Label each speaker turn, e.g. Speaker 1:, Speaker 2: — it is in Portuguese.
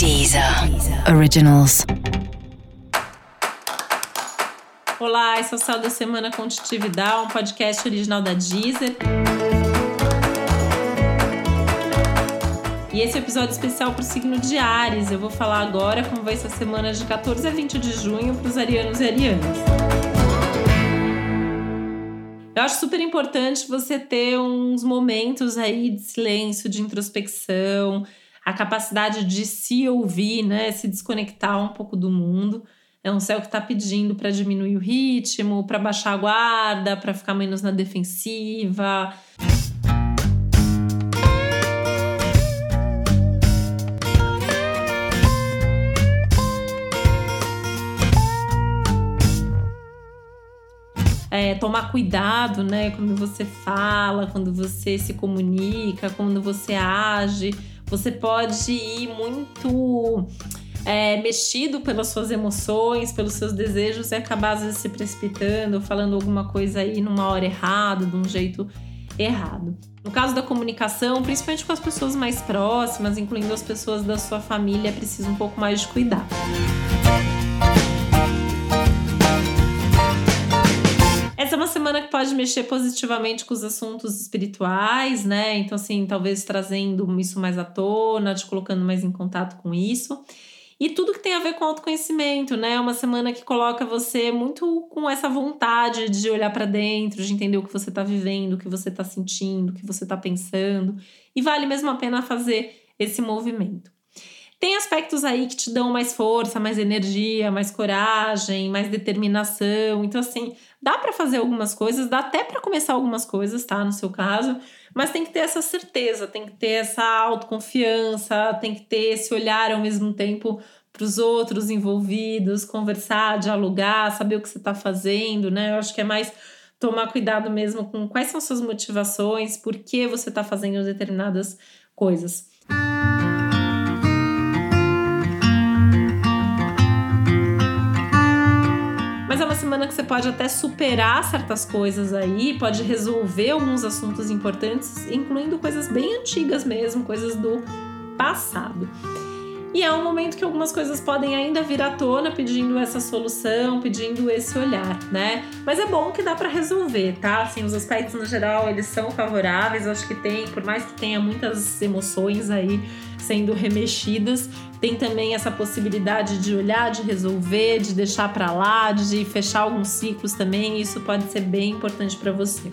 Speaker 1: Deezer Originals.
Speaker 2: Olá, esse é o Sal da Semana com Titividade, um podcast original da Deezer. E esse é episódio especial para o signo de Ares. Eu vou falar agora como vai ser a semana de 14 a 20 de junho para os arianos e arianas. Eu acho super importante você ter uns momentos aí de silêncio, de introspecção, a capacidade de se ouvir, né, se desconectar um pouco do mundo. É um céu que está pedindo para diminuir o ritmo, para baixar a guarda, para ficar menos na defensiva. É, tomar cuidado, né, quando você fala, quando você se comunica, quando você age, você pode ir muito é, mexido pelas suas emoções, pelos seus desejos e acabar às vezes se precipitando, falando alguma coisa aí numa hora errada, de um jeito errado. No caso da comunicação, principalmente com as pessoas mais próximas, incluindo as pessoas da sua família, precisa um pouco mais de cuidado. Uma semana que pode mexer positivamente com os assuntos espirituais, né? Então, assim, talvez trazendo isso mais à tona, te colocando mais em contato com isso. E tudo que tem a ver com autoconhecimento, né? Uma semana que coloca você muito com essa vontade de olhar para dentro, de entender o que você tá vivendo, o que você tá sentindo, o que você tá pensando. E vale mesmo a pena fazer esse movimento. Tem aspectos aí que te dão mais força, mais energia, mais coragem, mais determinação. Então, assim, dá para fazer algumas coisas, dá até para começar algumas coisas, tá? No seu caso, mas tem que ter essa certeza, tem que ter essa autoconfiança, tem que ter esse olhar ao mesmo tempo para os outros envolvidos, conversar, dialogar, saber o que você está fazendo, né? Eu acho que é mais tomar cuidado mesmo com quais são suas motivações, por que você está fazendo determinadas coisas. Semana que você pode até superar certas coisas aí, pode resolver alguns assuntos importantes, incluindo coisas bem antigas mesmo, coisas do passado. E é um momento que algumas coisas podem ainda vir à tona pedindo essa solução, pedindo esse olhar, né? Mas é bom que dá para resolver, tá? Assim, os aspectos no geral, eles são favoráveis, acho que tem, por mais que tenha muitas emoções aí sendo remexidas, tem também essa possibilidade de olhar, de resolver, de deixar para lá, de fechar alguns ciclos também, isso pode ser bem importante para você.